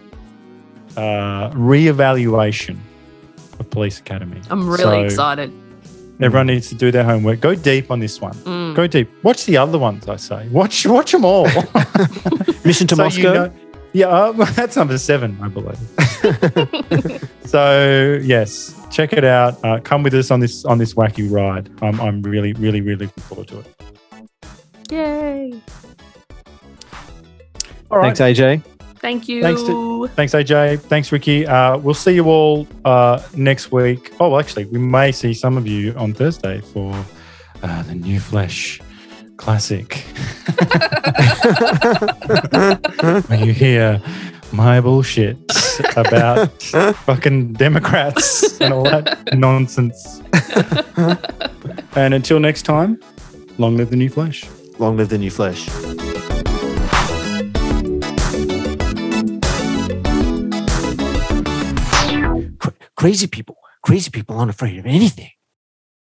uh, reevaluation of Police Academy. I'm really So excited. Everyone needs to do their homework. Go deep on this one. Mm. Go deep. Watch the other ones. I say. Watch. Watch them all. Mission to So you Moscow. know- yeah, uh, that's number seven, I believe. so yes, check it out. Uh, come with us on this on this wacky ride. I'm I'm really really really looking forward to it. Yay. All right. Thanks, AJ. Thank you. Thanks to- Thanks, AJ. Thanks, Ricky. Uh, we'll see you all uh, next week. Oh, well, actually, we may see some of you on Thursday for uh, the New Flesh Classic. Where you hear my bullshit about fucking Democrats and all that nonsense. and until next time, long live the New Flesh. Long live the new flesh. Crazy people. Crazy people aren't afraid of anything.